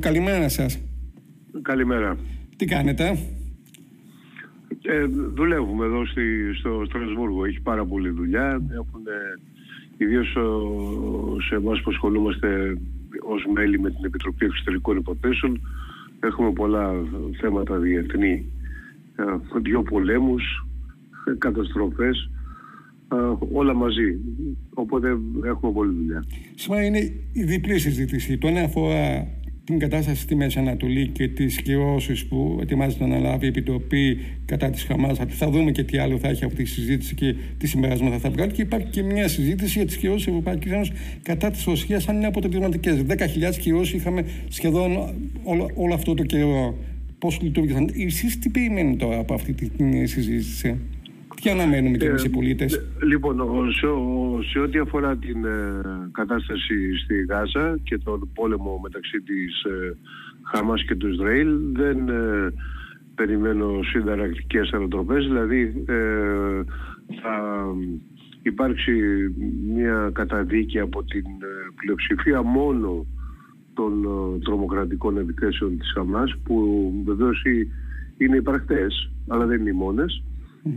Καλημέρα σας. Καλημέρα. Τι κάνετε; Ε, δουλεύουμε εδώ στη, στο Στρασβούργο. Έχει πάρα πολλή δουλειά. Έχουν, ιδίως σε εμάς που ασχολούμαστε ως μέλη με την Επιτροπή Εξωτερικών Υποθέσεων έχουμε πολλά θέματα διεθνή. Ε, δύο πολέμους, καταστροφές, ε, όλα μαζί. Οπότε έχουμε πολλή δουλειά. Σήμερα είναι η διπλή συζήτηση. Το ένα αφορά την κατάσταση στη Μέση Ανατολή και τις κυρώσεις που ετοιμάζεται να αναλάβει η Επιτροπή κατά της Χαμάς. Θα δούμε και τι άλλο θα έχει αυτή η συζήτηση και τι συμπεράσματα θα βγάλει. Και υπάρχει και μια συζήτηση για τις κυρώσεις της Ευρωπαϊκής Ένωσης κατά της Ρωσίας, αν είναι αποτελεσματικές. 10.000 κυρώσεις είχαμε σχεδόν όλο, όλο αυτό το καιρό. Πώς λειτουργήσαν. Εσείς τι περιμένετε τώρα από αυτή τη συζήτηση; Τι αναμένουμε και εμείς οι πολίτες; Ε, λοιπόν, σε, σε ό,τι αφορά την ε, κατάσταση στη Γάζα και τον πόλεμο μεταξύ της ε, Χαμάς και του Ισραήλ δεν περιμένω συνταρακτικές ανατροπές, δηλαδή θα υπάρξει μια καταδίκη από την πλειοψηφία μόνο των τρομοκρατικών επιθέσεων της Χαμάς που βεβαίως είναι υπαρκτές αλλά δεν είναι οι μόνες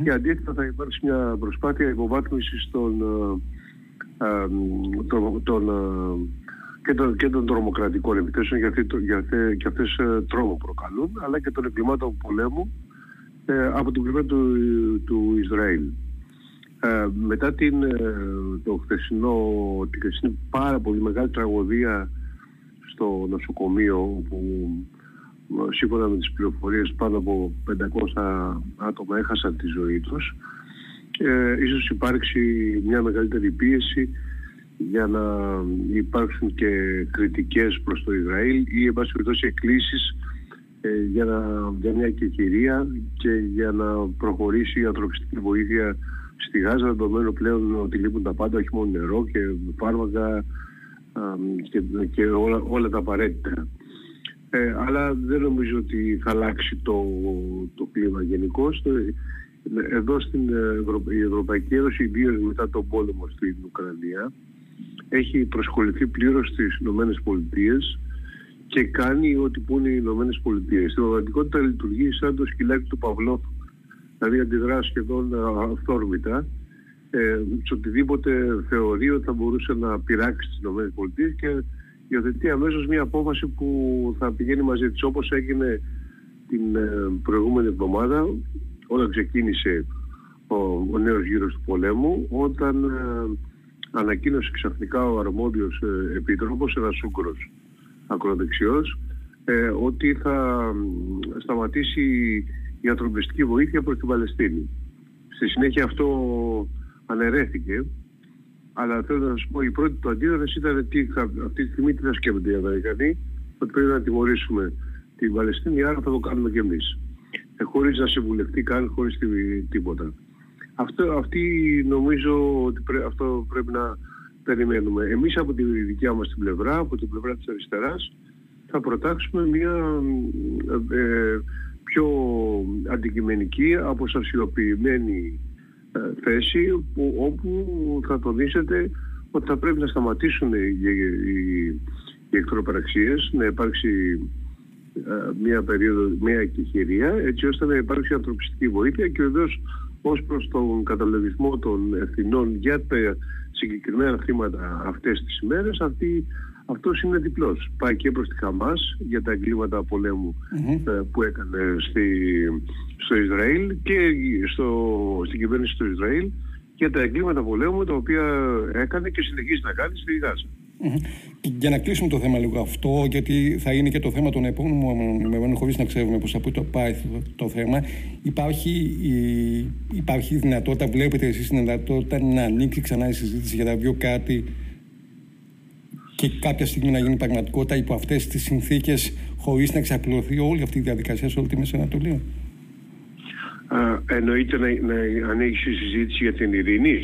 και αντίθετα θα υπάρξει μια προσπάθεια υποβάθμισης των, ε, ε, των, ε, και, των, και των τρομοκρατικών επιθέσεων γιατί για, και αυτές τρόμο προκαλούν αλλά και των εγκλημάτων πολέμου από την πλευρά του, του Ισραήλ. μετά την, το χθεσινό, την χθεσινή πάρα πολύ μεγάλη τραγωδία στο νοσοκομείο που σύμφωνα με τις πληροφορίες πάνω από 500 άτομα έχασαν τη ζωή τους ε, ίσως υπάρξει μια μεγαλύτερη πίεση για να υπάρξουν και κριτικές προς το Ισραήλ ή εν πάση περιπτώσει εκκλήσεις ε, για, για μια κεχηρία και για να προχωρήσει η ανθρωπιστική βοήθεια στη Γάζα δεδομένου πλέον ότι λείπουν τα πάντα όχι μόνο νερό και φάρμακα και, και όλα, όλα τα απαραίτητα. Ε, αλλά δεν νομίζω ότι θα αλλάξει το, το κλίμα γενικώ. Εδώ στην η Ευρωπαϊκή Ένωση, ιδίως μετά τον πόλεμο στην Ουκρανία, έχει προσχοληθεί πλήρως στις Ηνωμένες Πολιτείες και κάνει ό,τι πούνε οι Ηνωμένες Πολιτείες. Στην πραγματικότητα λειτουργεί σαν το σκυλάκι του Παυλόφ, δηλαδή αντιδρά σχεδόν αυθόρμητα ε, σε οτιδήποτε θεωρεί ότι θα μπορούσε να πειράξει τις ΗΠΑ και υιοθετεί αμέσως μια απόφαση που θα πηγαίνει μαζί της όπως έγινε την ε, προηγούμενη εβδομάδα όταν ξεκίνησε ο, ο νέος γύρος του πολέμου όταν ε, ανακοίνωσε ξαφνικά ο αρμόδιος ε, επίτροπος, ένας Ούγκρος ακροδεξιός, ε, ότι θα σταματήσει η ανθρωπιστική βοήθεια προς την Παλαιστίνη. Στη συνέχεια αυτό αναιρέθηκε αλλά θέλω να σου πω, η πρώτη του αντίδραση ήταν τι, αυτή τη στιγμή τι θα σκέφτονται οι Αμερικανοί, ότι πρέπει να τιμωρήσουμε την Παλαιστίνη, άρα θα το κάνουμε κι εμείς. Ε, χωρίς να συμβουλευτεί καν, χωρίς τίποτα. Αυτό, αυτή νομίζω ότι αυτό πρέπει να περιμένουμε. Εμείς από τη δικιά μας την πλευρά, από την πλευρά της αριστεράς, θα προτάξουμε μια ε, πιο αντικειμενική, αποσασιοποιημένη ε, θέση που, όπου θα τονίσετε ότι θα πρέπει να σταματήσουν οι, οι, οι εχθροπραξίες, να υπάρξει ε, μια περίοδο, μια εκεχηρία έτσι ώστε να υπάρξει ανθρωπιστική βοήθεια και βεβαίως ως προς τον καταλογισμό των ευθυνών για τα συγκεκριμένα θύματα αυτές τις ημέρες αυτή αυτός είναι διπλός. Πάει και προς τη Χαμάς για τα εγκλήματα ε, που έκανε στη, στο Ισραήλ και στο, στην κυβέρνηση του Ισραήλ για τα εγκλήματα πολέμου τα οποία έκανε και συνεχίζει να κάνει στη Γάζα. Για να κλείσουμε το θέμα λίγο αυτό, γιατί θα είναι και το θέμα των επόμενων ημερών, χωρίς να ξέρουμε πώς θα το πάει το, θέμα. Υπάρχει η, υπάρχει δυνατότητα, βλέπετε εσείς την δυνατότητα να ανοίξει ξανά η συζήτηση για να βγει κάτι και κάποια στιγμή να γίνει πραγματικότητα υπό αυτές τις συνθήκες, χωρίς να εξαπλωθεί όλη αυτή η διαδικασία σε όλη τη Μέση Ανατολή. Εννοείται να, να ανοίξει η συζήτηση για την ειρήνη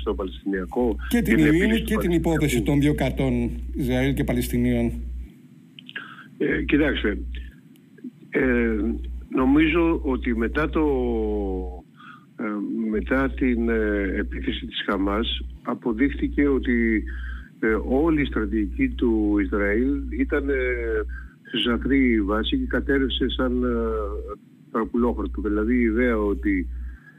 στο Παλαιστινιακό. Και την ειρήνη και την υπόθεση των δύο κατών Ισραήλ και Παλαιστινίων. Ε, κοιτάξτε, ε, νομίζω ότι μετά, το, ε, μετά την ε, επίθεση της Χαμάς αποδείχθηκε ότι ε, όλη η στρατηγική του Ισραήλ ήταν ε, σε σαφρή βάση και κατέρευσε σαν παραπουλόχορτο. Δηλαδή η ιδέα ότι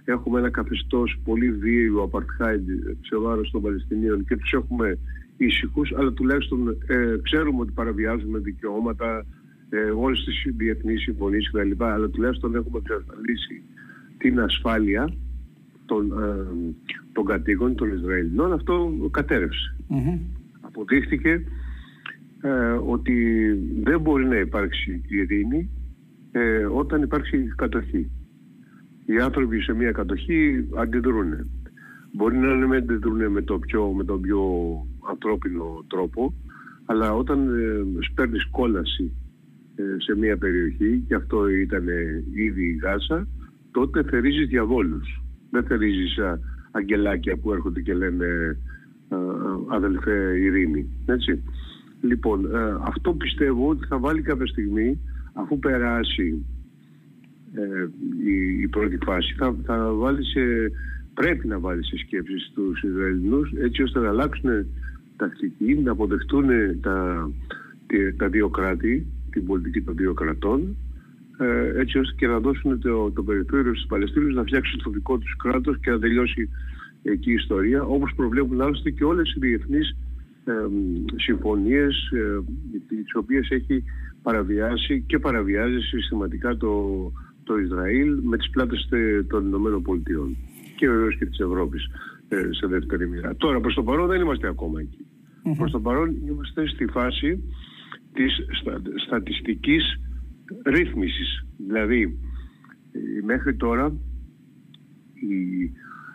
έχουμε ένα καθεστώς πολύ βίαιο apartheid σε βάρος των Παλαιστινίων και τους έχουμε ήσυχους, αλλά τουλάχιστον ε, ξέρουμε ότι παραβιάζουμε δικαιώματα, ε, όλες τις διεθνείς συμφωνίες κτλ. Αλλά τουλάχιστον έχουμε εξασφαλίσει την ασφάλεια των, ε, των κατοίκων των Ισραηλινών. Αυτό Αποδείχθηκε ε, ότι δεν μπορεί να υπάρξει ειρήνη ε, όταν υπάρξει κατοχή. Οι άνθρωποι σε μια κατοχή αντιδρούν. Μπορεί να μην αντιδρούν με, το πιο, με τον πιο ανθρώπινο τρόπο, αλλά όταν ε, σπέρνεις κόλαση ε, σε μια περιοχή, και αυτό ήταν ήδη η Γάσα, τότε θερίζεις διαβόλους. Δεν θερίζεις αγγελάκια που έρχονται και λένε αδελφέ ειρήνη. Έτσι. Λοιπόν, αυτό πιστεύω ότι θα βάλει κάποια στιγμή αφού περάσει ε, η, η, πρώτη φάση θα, θα βάλει σε, πρέπει να βάλει σε σκέψεις τους Ισραηλινούς έτσι ώστε να αλλάξουν τακτική, να αποδεχτούν τα, τα δύο κράτη, την πολιτική των δύο κρατών ε, έτσι ώστε και να δώσουν το, το περιθώριο στους Παλαιστίνους να φτιάξουν το δικό τους κράτος και να τελειώσει εκεί η ιστορία όπως προβλέπουν άλλωστε και όλες οι διεθνείς ε, συμφωνίες ε, τις οποίες έχει παραβιάσει και παραβιάζει συστηματικά το, το Ισραήλ με τις πλάτες των Ηνωμένων Πολιτειών και βεβαίως και της Ευρώπης ε, σε δεύτερη μοίρα. Τώρα προς το παρόν δεν είμαστε ακόμα εκεί. Mm-hmm. Προς το παρόν είμαστε στη φάση της στα, στατιστικής ρύθμισης. Δηλαδή ε, μέχρι τώρα η,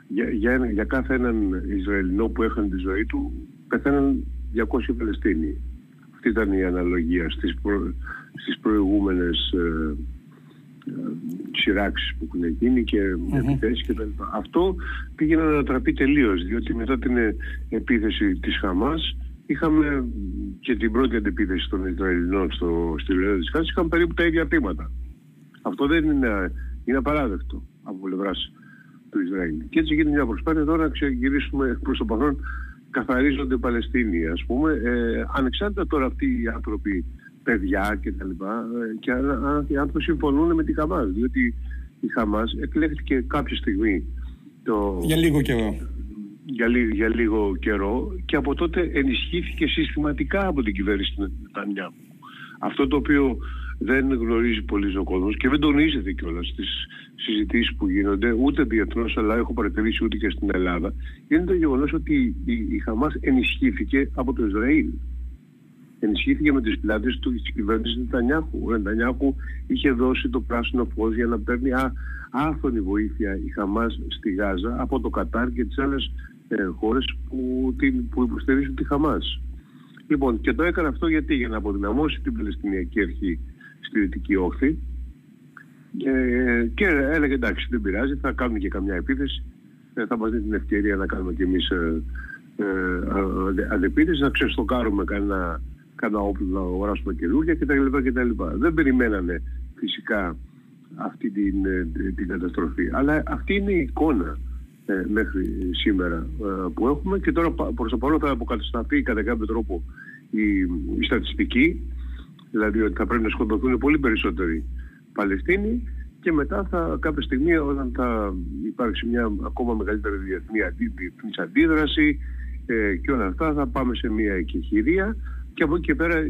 για, για, για κάθε έναν Ισραηλινό που έχανε τη ζωή του πεθαίναν 200 Παλαιστίνοι. Αυτή ήταν η αναλογία στις, προ, στις προηγούμενες ε, ε, σειράξεις που έχουν γίνει και mm-hmm. επιθέσεις και τα λοιπά. Αυτό πήγε να ανατραπεί τελείως, διότι μετά την ε, επίθεση της Χαμάς είχαμε και την πρώτη αντεπίθεση των Ισραηλινών στο, στη Βουλή της Χάσης, είχαμε περίπου τα ίδια θύματα. Αυτό δεν είναι, είναι απαράδεκτο από πλευράς του Ισραήλ. Και έτσι γίνεται μια προσπάθεια τώρα να ξεκινήσουμε προς το παρόν καθαρίζονται οι Παλαιστίνοι, ας πούμε, ε, ανεξάρτητα τώρα αυτοί οι άνθρωποι, παιδιά και τα λοιπά, ε, και αν οι άνθρωποι συμφωνούν με τη Χαμάς, διότι η Χαμάς εκλέχθηκε κάποια στιγμή το... Για λίγο καιρό. Για, για λίγο καιρό και από τότε ενισχύθηκε συστηματικά από την κυβέρνηση του Νετανιάχου. Αυτό το οποίο δεν γνωρίζει πολύς ο κόσμος και δεν τονίζεται κιόλας στις συζητήσεις που γίνονται ούτε διεθνώ, αλλά έχω παρατηρήσει ούτε και στην Ελλάδα. Είναι το γεγονός ότι η, η Χαμάς ενισχύθηκε από το Ισραήλ. Ενισχύθηκε με τις πλάτες του της κυβέρνησης Νετανιάχου. Ο Νετανιάχου είχε δώσει το πράσινο φως για να παίρνει α, άφθονη βοήθεια η Χαμάς στη Γάζα από το Κατάρ και τις άλλες ε, χώρες που, που υποστηρίζουν τη Χαμάς. Λοιπόν, και το έκανε αυτό γιατί, για να αποδυναμώσει την Παλαιστινιακή Αρχή στη Δυτική Όχθη ε, και έλεγε εντάξει δεν πειράζει, θα κάνουμε και καμιά επίθεση, ε, θα μας δίνει την ευκαιρία να κάνουμε και εμείς ε, ε, αντεπίθεση, να ξεστοκάρουμε κανένα, κανένα όπλο να αγοράσουμε καινούργια κτλ. κτλ. Δεν περιμένανε φυσικά αυτή την, ε, την καταστροφή. Αλλά αυτή είναι η εικόνα ε, μέχρι σήμερα ε, που έχουμε και τώρα προς το παρόν θα αποκατασταθεί κατά κάποιο τρόπο η, η στατιστική δηλαδή ότι θα πρέπει να σκοτωθούν πολύ περισσότεροι Παλαιστίνοι και μετά θα, κάποια στιγμή όταν θα υπάρξει μια ακόμα μεγαλύτερη διεθνή αντίδραση ε, και όλα αυτά θα πάμε σε μια εκεχηρία και από εκεί και πέρα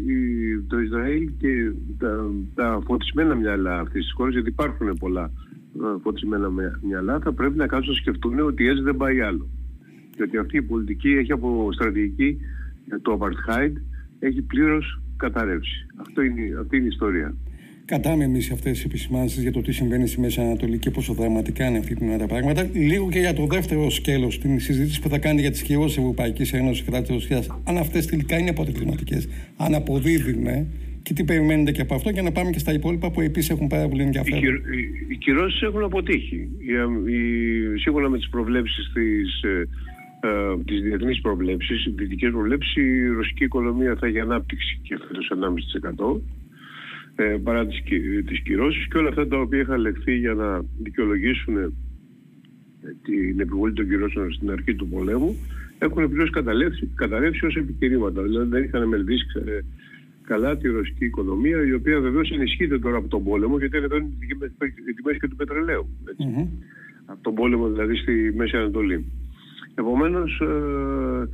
το Ισραήλ και τα, τα φωτισμένα μυαλά αυτής της χώρας γιατί υπάρχουν πολλά ε, φωτισμένα μυαλά θα πρέπει να κάτσουν να σκεφτούν ότι έτσι δεν πάει άλλο. Γιατί αυτή η πολιτική έχει από στρατηγική το apartheid έχει πλήρως καταρρεύσει. Αυτό είναι, αυτή είναι η ιστορία. Κατάμε εμείς αυτές τις επισημάνσεις για το τι συμβαίνει στη Μέση Ανατολή και πόσο δραματικά είναι αυτή την ώρα τα πράγματα. Λίγο και για το δεύτερο σκέλος, την συζήτηση που θα κάνει για τις κυρώσεις Ευρωπαϊκής Ένωσης κατά της Ρωσίας. Αν αυτές τελικά είναι αποτελεσματικές, αν αποδίδουν και τι περιμένετε και από αυτό, για να πάμε και στα υπόλοιπα που επίσης έχουν πάρα πολύ ενδιαφέρον. Οι, οι, οι κυρώσεις έχουν αποτύχει. σύμφωνα με τις προβλέψεις της ε, ε, τις διεθνείς προβλέψεις, οι δυτικές προβλέψεις, η ρωσική οικονομία θα έχει ανάπτυξη και φέτος 1,5% ε, παρά τις, τις κυρώσεις και όλα αυτά τα οποία είχαν λεχθεί για να δικαιολογήσουν ε, την επιβολή των κυρώσεων στην αρχή του πολέμου έχουν πλήρως καταλέψει, καταρρεύσει ως επιχειρήματα. Δηλαδή δεν είχαν μελετήσει καλά τη ρωσική οικονομία, η οποία βεβαίως ενισχύεται τώρα από τον πόλεμο, γιατί εδώ είναι η τιμή και του πετρελαίου. Από τον πόλεμο δηλαδή στη Μέση Ανατολή. Επομένως, ε,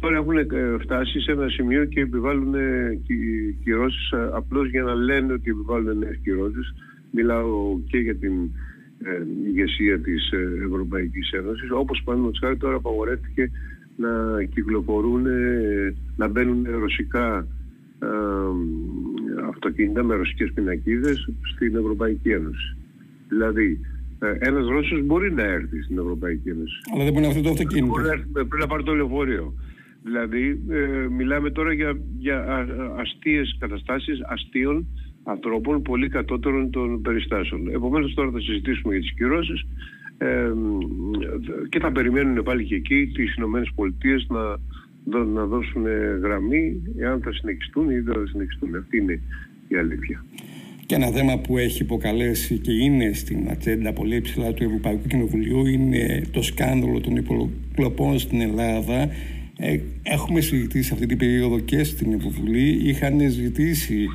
τώρα έχουν ε, φτάσει σε ένα σημείο και επιβάλλουν κυρώσεις απλώς για να λένε ότι επιβάλλουν νέες κυρώσεις. Μιλάω και για την ε, ηγεσία της ε, Ευρωπαϊκής Ένωσης όπως παραδείγματος χάρη τώρα απαγορεύτηκε να κυκλοφορούν, να μπαίνουν ρωσικά ε, αυτοκίνητα με ρωσικές πινακίδες στην Ευρωπαϊκή Ένωση. Δηλαδή, ένας Ρώσος μπορεί να έρθει στην Ευρωπαϊκή Ένωση. Αλλά δεν μπορεί να έρθει το αυτοκίνητο. Μπορεί να έρθει, πρέπει να πάρει το λεωφορείο. Δηλαδή, μιλάμε τώρα για, για αστείες καταστάσεις αστείων ανθρώπων πολύ κατώτερων των περιστάσεων. Επομένως τώρα θα συζητήσουμε για τις κυρώσεις ε, και θα περιμένουν πάλι και εκεί τις Ηνωμένες Πολιτείες να, να δώσουν γραμμή εάν θα συνεχιστούν ή δεν θα συνεχιστούν. Αυτή είναι η αλήθεια. Και ένα θέμα που έχει υποκαλέσει και είναι στην ατζέντα πολύ υψηλά του Ευρωπαϊκού Κοινοβουλίου είναι το σκάνδαλο των υποκλοπών στην Ελλάδα. Ε, έχουμε συζητήσει αυτή την περίοδο και στην Ευρωβουλή. Είχαν ζητήσει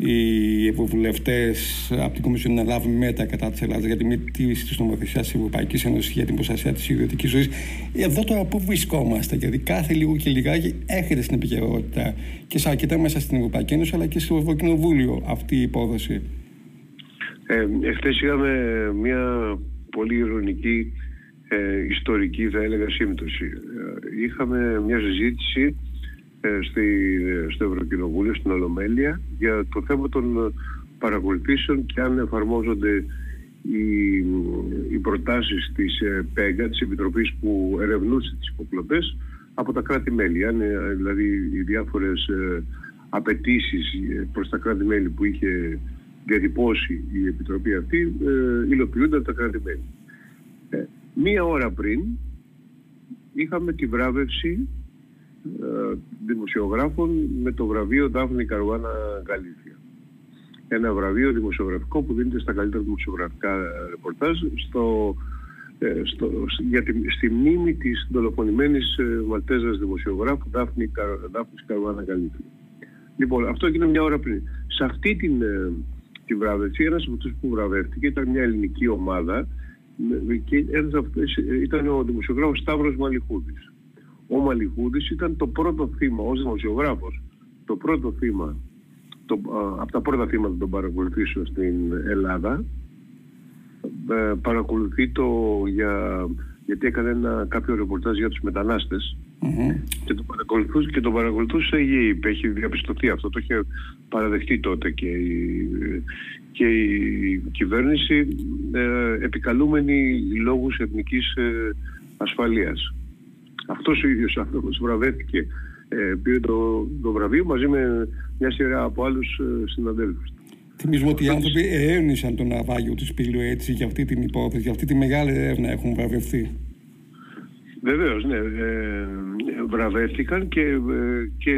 οι ευρωβουλευτές από την Κομισιόν να λάβουν μέτρα κατά της Ελλάδας για τη μη τήρηση της νομοθεσίας της Ευρωπαϊκής Ένωσης για την προστασία της ιδιωτικής ζωής. Εδώ τώρα πού βρισκόμαστε, γιατί κάθε λίγο και λιγάκι έρχεται στην επικαιρότητα και σε αρκετά μέσα στην Ευρωπαϊκή Ένωση αλλά και στο Ευρωκοινοβούλιο αυτή η υπόθεση. Ε, εχθές είχαμε μια πολύ ηρωνική ε, ιστορική θα έλεγα σύμπτωση. Ε, είχαμε μια συζήτηση ε, στη, στο Ευρωκοινοβούλιο, στην Ολομέλεια, για το θέμα των παρακολουθήσεων και αν εφαρμόζονται οι, οι προτάσεις της ε, ΠΕΓΑ, της Επιτροπής που ερευνούσε τις υποκλοπές, από τα κράτη-μέλη. Αν ε, δηλαδή οι διάφορες απαιτήσεις προς τα κράτη-μέλη που είχε διατυπώσει η Επιτροπή αυτή υλοποιούνται από τα κράτη-μέλη. Μία ώρα πριν είχαμε τη βράβευση ε, δημοσιογράφων με το βραβείο Δάφνη Καρουάνα Γαλήθια. Ένα βραβείο δημοσιογραφικό που δίνεται στα καλύτερα δημοσιογραφικά ρεπορτάζ στο, ε, στο, για τη, στη μνήμη της δολοφονημένης ε, Μαλτέζας δημοσιογράφου Δάφνη, Δάφνης Καρουάνα Γαλήθια. Λοιπόν, αυτό έγινε μια ώρα πριν. Σε αυτή την, τη βράβευση, ένας από αυτούς που βραβεύτηκε ήταν μια ελληνική ομάδα και ένας από αυτούς ήταν ο δημοσιογράφος Σταύρος Μαλιχούδης ο Μαλιχούδης ήταν το πρώτο θύμα ως δημοσιογράφος, το πρώτο θύμα, το, από τα πρώτα θύματα των παρακολουθήσεων στην Ελλάδα. Ε, παρακολουθεί το για, γιατί έκανε ένα κάποιο ρεπορτάζ για τους μεταναστες και το παρακολουθούσε και το παρακολουθούσε η έχει διαπιστωθεί αυτό, το είχε παραδεχτεί τότε και η, και η κυβέρνηση ε, επικαλούμενη λόγους εθνικής ε, ασφαλείας. Αυτός ο ίδιος άνθρωπος βραβεύτηκε, ε, πήρε το, το βραβείο μαζί με μια σειρά από άλλους ε, συναδέλφους. Θυμίζουμε ότι οι άνθρωποι έωνησαν τον ναυάγιο του Σπήλου έτσι για αυτή την υπόθεση, για αυτή τη μεγάλη έρευνα έχουν βραβευτεί. Βεβαίως, ναι. Ε, βραβεύτηκαν και, ε, και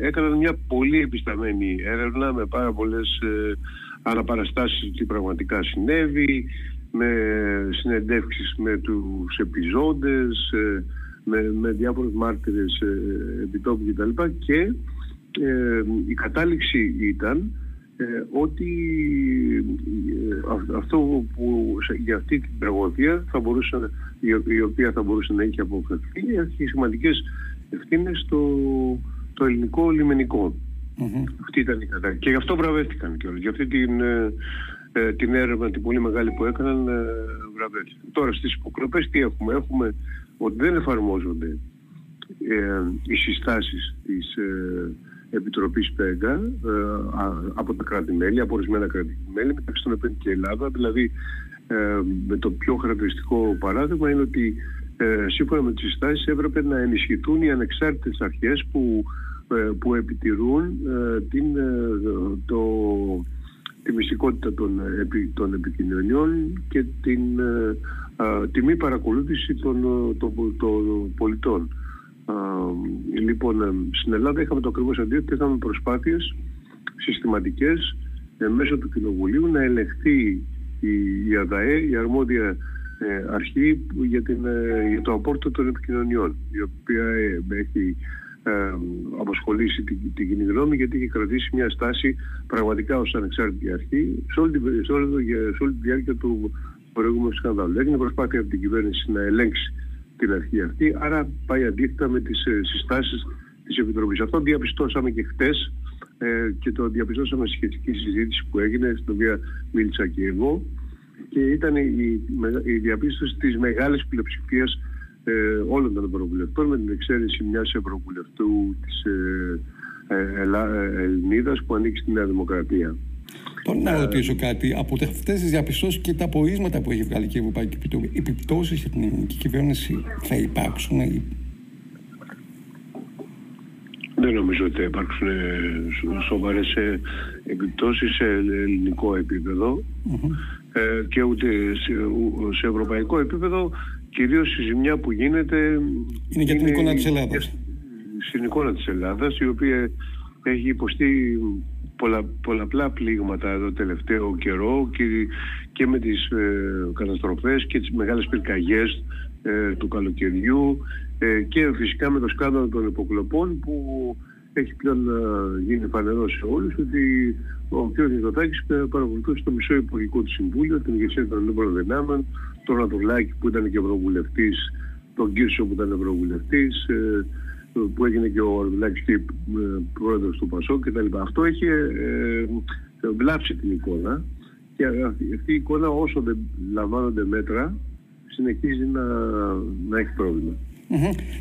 έκαναν μια πολύ επισταμένη έρευνα με πάρα πολλές ε, αναπαραστάσεις τι πραγματικά συνέβη, με συνεντεύξεις με τους επιζώντες, ε, με, με διάφορους μάρτυρες ε, επιτόπου κτλ. Και ε, η κατάληξη ήταν ε, ότι ε, αυτό που για αυτή την τραγωδία θα μπορούσε, η, οποία θα μπορούσε να έχει αποφευθεί έχει σημαντικές ευθύνες στο το ελληνικό λιμενικό. Αυτή ήταν η κατάληξη. Και γι' αυτό βραβεύτηκαν και Για αυτή την, ε, την έρευνα την πολύ μεγάλη που έκαναν ε, βραβεύτηκαν. Τώρα στις υποκλοπές τι έχουμε; Έχουμε ότι δεν εφαρμόζονται ε, οι συστάσεις της ε, Επιτροπής ΠΕΓΑ ε, από τα κράτη-μέλη, από ορισμένα κράτη-μέλη, μεταξύ των οποίων και η Ελλάδα. Δηλαδή, ε, με το πιο χαρακτηριστικό παράδειγμα είναι ότι ε, σύμφωνα με τις συστάσεις έπρεπε να ενισχυθούν οι ανεξάρτητες αρχές που, που επιτηρούν την, το, τη μυστικότητα των, των επικοινωνιών και την τιμή παρακολούθηση των, των, των πολιτών. λοιπόν, ε, στην Ελλάδα είχαμε το ακριβώς αντίθετο, είχαμε προσπάθειες συστηματικές ε, μέσω του Κοινοβουλίου να ελεγχθεί η, η ΑΔΑΕ, η αρμόδια ε, αρχή για, την, για το απόρριτο των επικοινωνιών, η οποία έχει ε, αποσχολήσει την, την κοινή γνώμη γιατί είχε κρατήσει μια στάση πραγματικά ως ανεξάρτητη αρχή σε όλη, την, σε όλη, σε όλη τη διάρκεια του προηγούμενου σκανδάλου. Έγινε προσπάθεια από την κυβέρνηση να ελέγξει την αρχή αυτή, άρα πάει αντίθετα με τις ε, συστάσεις της Επιτροπής. Αυτό διαπιστώσαμε και χτες ε, και το διαπιστώσαμε στη σχετική συζήτηση που έγινε, στην οποία μίλησα και εγώ και ήταν η, η διαπίστωση της μεγάλης πλειοψηφίας ε, όλων των ευρωβουλευτών με την εξαίρεση μιας ευρωβουλευτού της ε, ε, ε Ελληνίδας που ανήκει στη Νέα Δημοκρατία. Τώρα να ρωτήσω κάτι. Από αυτές τις διαπιστώσεις και τα απορίσματα που έχει βγάλει και η Ευρωπαϊκή Επιτροπή, οι επιπτώσεις για την ελληνική κυβέρνηση θα υπάρξουν. Δεν νομίζω ότι θα υπάρξουν σοβαρές επιπτώσεις σε ελληνικό ε, και ούτε σε, ευρωπαϊκό επίπεδο. Κυρίως η ζημιά που γίνεται. Είναι για την εικόνα της Ελλάδας. Στην εικόνα της Ελλάδας, η οποία έχει υποστεί πολλα, πολλαπλά πλήγματα το τελευταίο καιρό και, και με τις ε, καταστροφές και τις μεγάλες πυρκαγιές ε, του καλοκαιριού ε, και φυσικά με το σκάνδαλο των υποκλοπών που έχει πλέον ε, γίνει φανερό σε όλους ότι ο κ. Νιδωτάκης παρακολουθούσε το μισό υπουργικό του Συμβούλιο, την ηγεσία των Ελλήνων Δυνάμεων, τον Ανατολάκη που ήταν και ευρωβουλευτής, τον Κύρσο που ήταν ευρωβουλευτής, ε, που έγινε και ο Αρδουλάκης και πρόεδρος του ΠΑΣΟ κτλ. Αυτό έχει ε, βλάψει την εικόνα και αυτή η εικόνα όσο δεν λαμβάνονται μέτρα συνεχίζει να, να έχει πρόβλημα.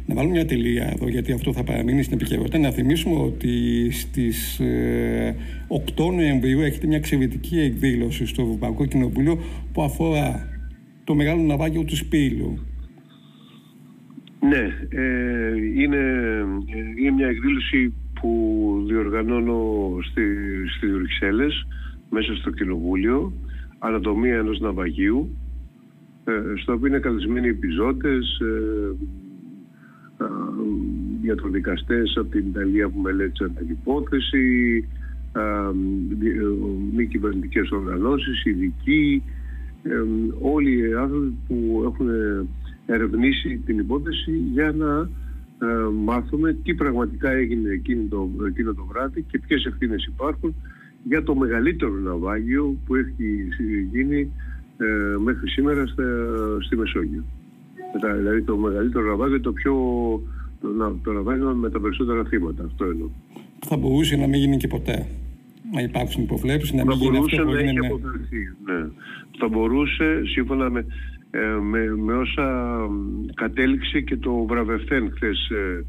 Να βάλουμε μια τελεία εδώ, γιατί αυτό θα παραμείνει στην επικαιρότητα. Να θυμίσουμε ότι στις 8 ε, Νοεμβρίου έχετε μια εξαιρετική εκδήλωση στο Ευρωπαϊκό Κοινοβούλιο που αφορά το μεγάλο ναυάγιο του Σπύλου. Ναι, ε, είναι, είναι μια εκδήλωση που διοργανώνω στη, στις Βρυξέλλες μέσα στο Κοινοβούλιο ανατομία ενός ναυαγίου ε, στο οποίο είναι καλεσμένοι επιζώτες ε, ε, γιατροδικαστές από την Ιταλία που μελέτησαν την υπόθεση ε, ε, μη κυβερνητικές οργανώσεις, ειδικοί όλοι οι άνθρωποι που έχουν ερευνήσει την υπόθεση για να ε, μάθουμε τι πραγματικά έγινε εκείνο το, εκείνο το βράδυ και ποιες ευθύνες υπάρχουν για το μεγαλύτερο ναυάγιο που έχει γίνει ε, μέχρι σήμερα στη Μεσόγειο. δηλαδή το μεγαλύτερο ναυάγιο, το πιο το, το ναυάγιο με τα περισσότερα θύματα. Αυτό εννοώ. Θα μπορούσε να μην γίνει και ποτέ. Να υπάρξουν υποβλέψεις, να μην γίνει αυτό που έγινε. Ναι. Θα μπορούσε, σύμφωνα με, ε, με, με, όσα κατέληξε και το βραβευτέν χθες ε,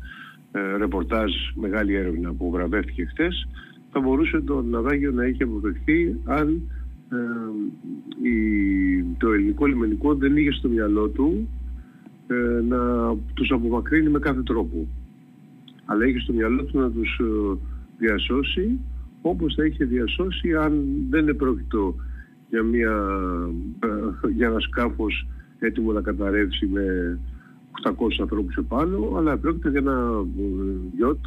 ε, ρεπορτάζ, μεγάλη έρευνα που βραβεύτηκε χθες, θα μπορούσε το ναυάγιο να έχει αποδεχθεί αν η, το ελληνικό λιμενικό δεν είχε στο μυαλό του να τους απομακρύνει με κάθε τρόπο. Αλλά είχε στο μυαλό του να τους διασώσει όπως θα είχε διασώσει αν δεν επρόκειτο για, μια, για ένα σκάφος έτοιμο να καταρρεύσει με 800 ανθρώπους επάνω, αλλά πρόκειται για ένα γιότ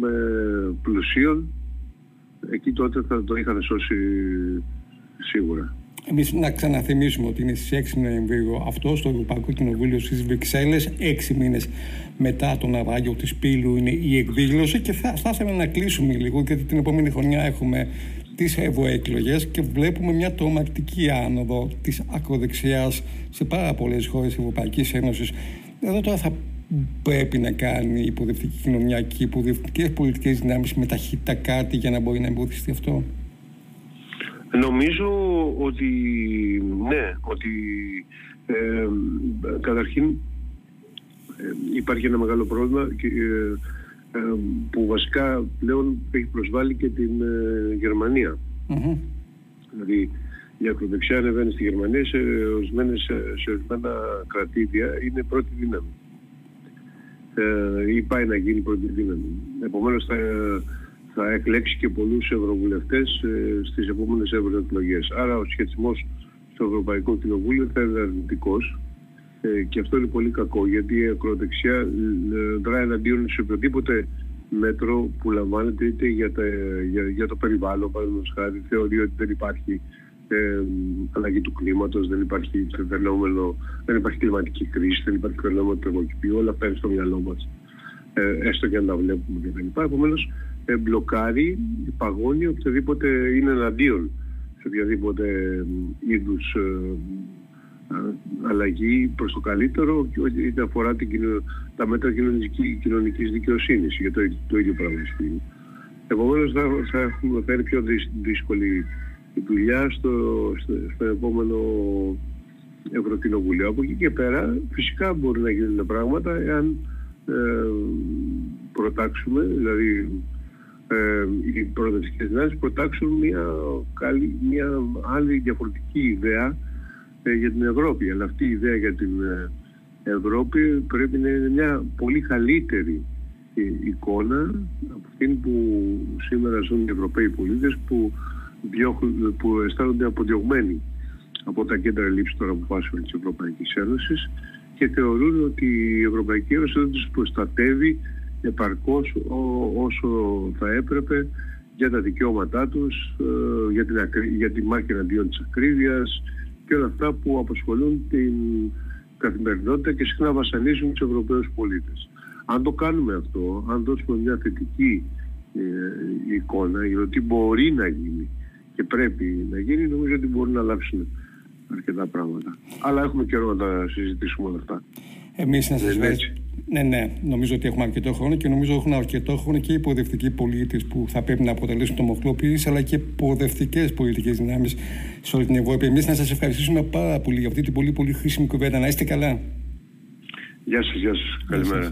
με πλουσίων. Εκεί τότε θα το είχαν σώσει σίγουρα. Εμείς να ξαναθυμίσουμε ότι είναι στις 6 Νοεμβρίου αυτός στο Ευρωπαϊκό Κοινοβούλιο στις Βρυξέλλες, 6 μήνες μετά τον ναυάγιο της Πύλου είναι η εκδήλωση και θα στάσαμε να κλείσουμε λίγο γιατί την επόμενη χρονιά έχουμε τις ευρωεκλογέ και βλέπουμε μια τρομακτική άνοδο της ακροδεξιάς σε πάρα πολλές χώρες της Ευρωπαϊκής Ένωσης. Εδώ τώρα θα πρέπει να κάνει η υποδευτική κοινωνία και οι υποδευτικές πολιτικές δυνάμεις με ταχύτητα κάτι για να μπορεί να εμποδιστεί αυτό; Νομίζω ότι ναι, ότι ε, καταρχήν ε, υπάρχει ένα μεγάλο πρόβλημα και, ε, ε, που βασικά πλέον έχει προσβάλει και την ε, γερμανια Δηλαδή η ακροδεξιά ανεβαίνει στη Γερμανία σε, ορισμένες, σε ορισμένα κρατήδια είναι πρώτη δύναμη. Ε, ή πάει να γίνει πρώτη δύναμη. Επομένως θα, θα εκλέξει και πολλούς ευρωβουλευτές ε, στις επόμενες ευρωεκλογές. Άρα ο σχετισμός στο Ευρωπαϊκό Κοινοβούλιο θα είναι αρνητικός ε, και αυτό είναι πολύ κακό γιατί η ακροδεξιά ε, δράει εναντίον σε οποιοδήποτε μέτρο που λαμβάνεται είτε για, τα, για, για το περιβάλλον, παραδείγματος χάρη, θεωρεί ότι δεν υπάρχει ε, αλλαγή του κλίματος, δεν υπάρχει φαινόμενο, δεν υπάρχει κλιματική κρίση, δεν υπάρχει φαινόμενο του όλα αυτά είναι στο μυαλό μας. ε, έστω και αν τα βλέπουμε κτλ. Επομένως, ε, μπλοκάρει, παγώνει οποιοδήποτε είναι εναντίον σε οποιαδήποτε είδους ε, αλλαγή προς το καλύτερο είτε αφορά την, τα μέτρα κοινωνική, κοινωνικής δικαιοσύνης για το, το ίδιο πράγμα Επομένως θα, θα, έχουμε, θα είναι πιο δύσκολη η δουλειά στο, στο, στο επόμενο Ευρωκοινοβουλίο. Από εκεί και πέρα φυσικά μπορεί να γίνουν πράγματα εάν ε, προτάξουμε, δηλαδή ε, οι προοδευτικές δυνάμεις προτάξουν μια, καλή, μια άλλη διαφορετική ιδέα ε, για την Ευρώπη. Αλλά αυτή η ιδέα για την ε, Ευρώπη πρέπει να είναι μια πολύ καλύτερη ε, εικόνα από αυτήν που σήμερα ζουν οι Ευρωπαίοι πολίτες που, που αισθάνονται αποδιωγμένοι από τα κέντρα λήψης των αποφάσεων της Ευρωπαϊκής Ένωσης και θεωρούν ότι η Ευρωπαϊκή Ένωση δεν τους προστατεύει επαρκώς όσο θα έπρεπε για τα δικαιώματά τους, για την, για τη μάχη εναντίον της ακρίβειας, και όλα αυτά που απασχολούν την καθημερινότητα και συχνά βασανίζουν τους Ευρωπαίους πολίτες. Αν το κάνουμε αυτό, αν δώσουμε μια θετική ε, εικόνα για το τι μπορεί να γίνει και πρέπει να γίνει, νομίζω ότι μπορεί να αλλάξουν αρκετά πράγματα. Αλλά έχουμε καιρό να τα συζητήσουμε όλα αυτά. Εμείς να σας ναι, ναι, νομίζω ότι έχουμε αρκετό χρόνο και νομίζω έχουν αρκετό χρόνο και οι προοδευτικοί πολίτες που θα πρέπει να αποτελέσουν το μοχλοποίηση, αλλά και προοδευτικέ πολιτικές δυνάμεις σε όλη την Ευρώπη. Εμείς να σας ευχαριστήσουμε πάρα πολύ για αυτή την πολύ, πολύ χρήσιμη κουβέντα. Να είστε καλά. Γεια σας, γεια σας. Καλημέρα.